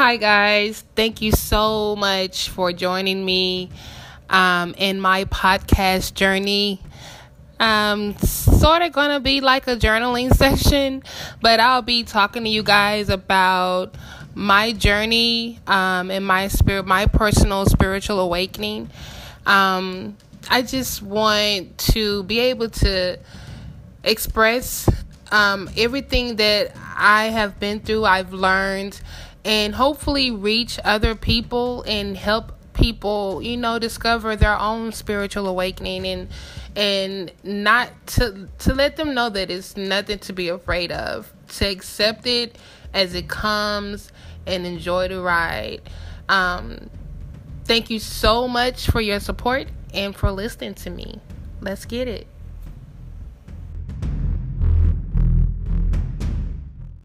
Hi, guys. Thank you so much for joining me um, in my podcast journey. Um, sort of gonna be like a journaling session, but I'll be talking to you guys about my journey um, and my spirit, my personal spiritual awakening. Um, I just want to be able to express um, everything that I have been through, I've learned, and hopefully reach other people and help people, you know, discover their own spiritual awakening and and not to to let them know that it's nothing to be afraid of. To accept it as it comes and enjoy the ride. Um, thank you so much for your support and for listening to me. Let's get it.